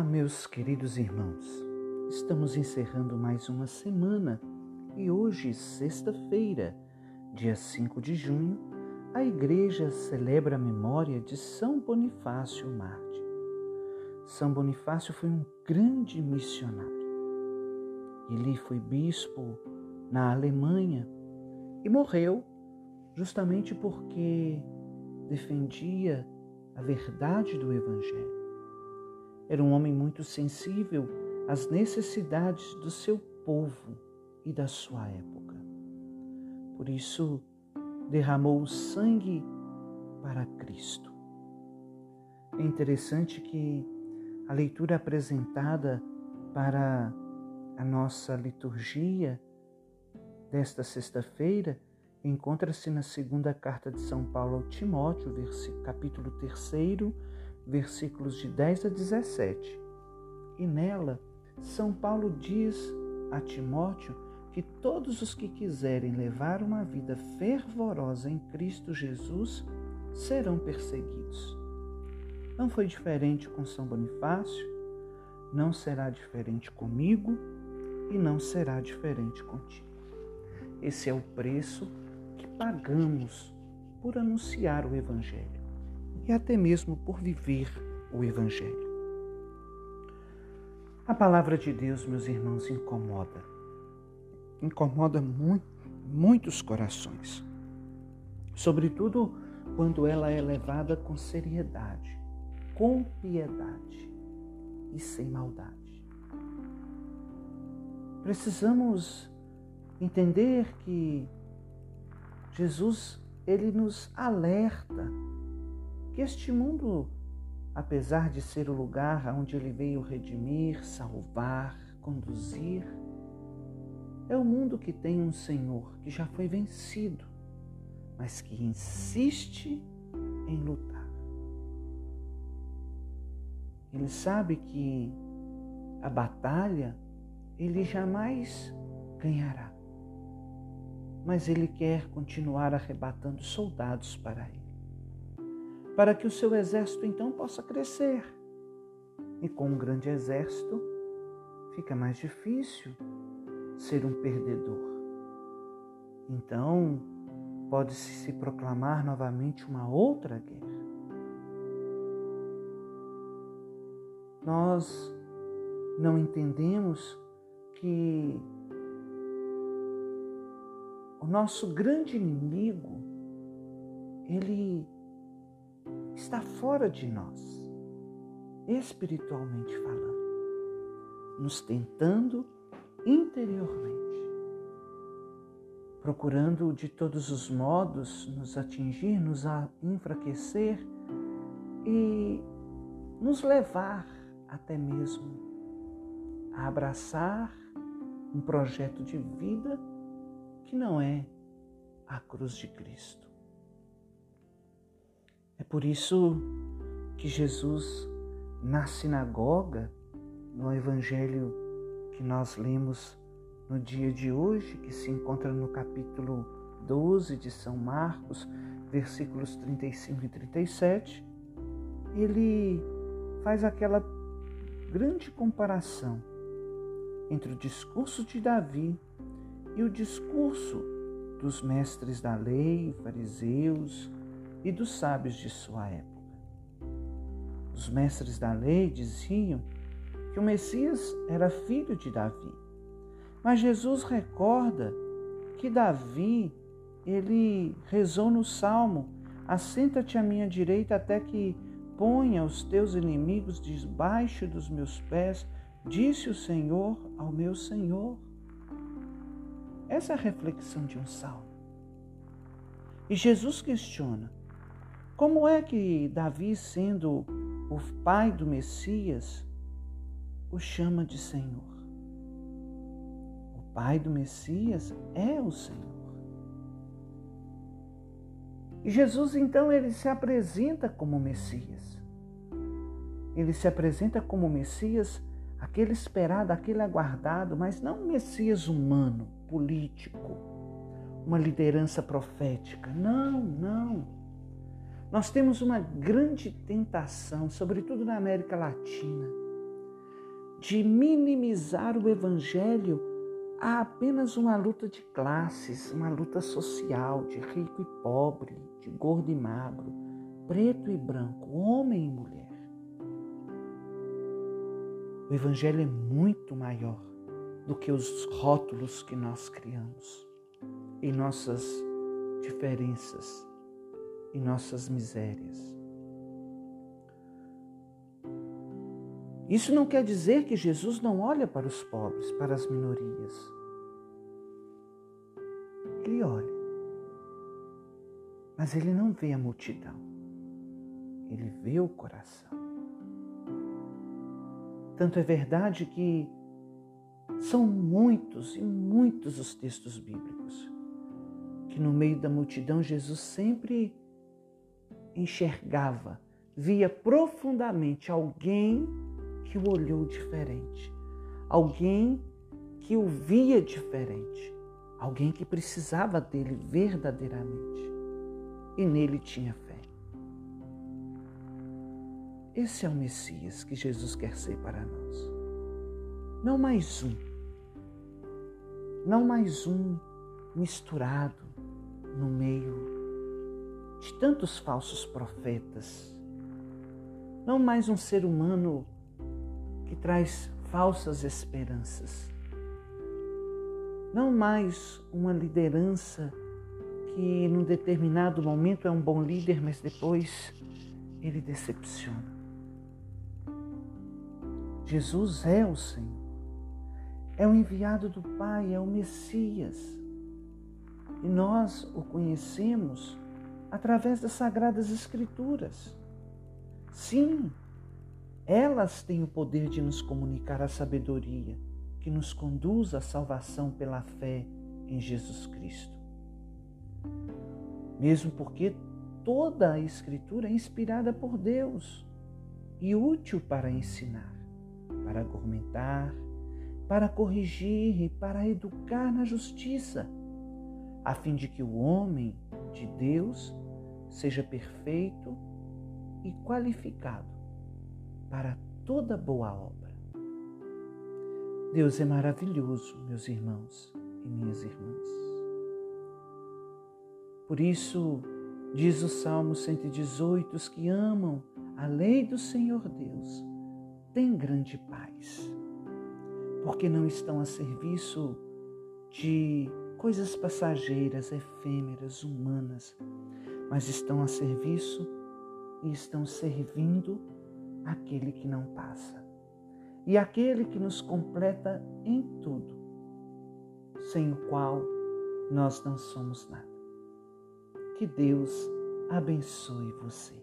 Olá, meus queridos irmãos. Estamos encerrando mais uma semana e hoje, sexta-feira, dia 5 de junho, a igreja celebra a memória de São Bonifácio Marte. São Bonifácio foi um grande missionário. Ele foi bispo na Alemanha e morreu justamente porque defendia a verdade do Evangelho. Era um homem muito sensível às necessidades do seu povo e da sua época. Por isso, derramou o sangue para Cristo. É interessante que a leitura apresentada para a nossa liturgia desta sexta-feira encontra-se na segunda carta de São Paulo ao Timóteo, capítulo 3, versículos de 10 a 17. E nela, São Paulo diz a Timóteo que todos os que quiserem levar uma vida fervorosa em Cristo Jesus serão perseguidos. Não foi diferente com São Bonifácio, não será diferente comigo e não será diferente contigo. Esse é o preço que pagamos por anunciar o Evangelho e até mesmo por viver o Evangelho. A palavra de Deus, meus irmãos, incomoda. Incomoda muito, muitos corações. Sobretudo quando ela é levada com seriedade, com piedade e sem maldade. Precisamos entender que Jesus ele nos alerta que este mundo, apesar de ser o lugar onde ele veio redimir, salvar, conduzir, é o mundo que tem um Senhor que já foi vencido, mas que insiste em lutar. Ele sabe que a batalha ele jamais ganhará, mas ele quer continuar arrebatando soldados para ele para que o seu exército então possa crescer. E com um grande exército fica mais difícil ser um perdedor. Então, pode-se se proclamar novamente uma outra guerra. Nós não entendemos que o nosso grande inimigo, ele está fora de nós, espiritualmente falando, nos tentando interiormente, procurando de todos os modos nos atingir, nos enfraquecer e nos levar até mesmo a abraçar um projeto de vida que não é a cruz de Cristo. É por isso que Jesus, na sinagoga, no evangelho que nós lemos no dia de hoje, que se encontra no capítulo 12 de São Marcos, versículos 35 e 37, ele faz aquela grande comparação entre o discurso de Davi e o discurso dos mestres da lei, fariseus, e dos sábios de sua época. Os mestres da lei diziam que o Messias era filho de Davi. Mas Jesus recorda que Davi, ele rezou no salmo: Assenta-te à minha direita até que ponha os teus inimigos debaixo dos meus pés, disse o Senhor ao meu Senhor. Essa é a reflexão de um salmo. E Jesus questiona: como é que Davi, sendo o pai do Messias, o chama de Senhor? O pai do Messias é o Senhor. E Jesus então ele se apresenta como Messias. Ele se apresenta como Messias, aquele esperado, aquele aguardado, mas não um Messias humano, político, uma liderança profética. Não, não nós temos uma grande tentação, sobretudo na América Latina, de minimizar o Evangelho a apenas uma luta de classes, uma luta social, de rico e pobre, de gordo e magro, preto e branco, homem e mulher. O Evangelho é muito maior do que os rótulos que nós criamos em nossas diferenças, em nossas misérias. Isso não quer dizer que Jesus não olha para os pobres, para as minorias. Ele olha, mas ele não vê a multidão, ele vê o coração. Tanto é verdade que são muitos e muitos os textos bíblicos que no meio da multidão Jesus sempre enxergava, via profundamente alguém que o olhou diferente, alguém que o via diferente, alguém que precisava dele verdadeiramente e nele tinha fé. Esse é o Messias que Jesus quer ser para nós. Não mais um, não mais um misturado no meio de tantos falsos profetas, não mais um ser humano que traz falsas esperanças. Não mais uma liderança que num determinado momento é um bom líder, mas depois ele decepciona. Jesus é o Senhor, é o enviado do Pai, é o Messias. E nós o conhecemos através das Sagradas Escrituras. Sim, elas têm o poder de nos comunicar a sabedoria que nos conduz à salvação pela fé em Jesus Cristo. Mesmo porque toda a Escritura é inspirada por Deus e útil para ensinar, para argumentar, para corrigir e para educar na justiça, a fim de que o homem de Deus seja perfeito e qualificado para toda boa obra. Deus é maravilhoso, meus irmãos e minhas irmãs. Por isso, diz o Salmo 118: os que amam a lei do Senhor Deus têm grande paz, porque não estão a serviço de coisas passageiras, efêmeras, humanas, mas estão a serviço e estão servindo aquele que não passa e aquele que nos completa em tudo, sem o qual nós não somos nada. Que Deus abençoe você.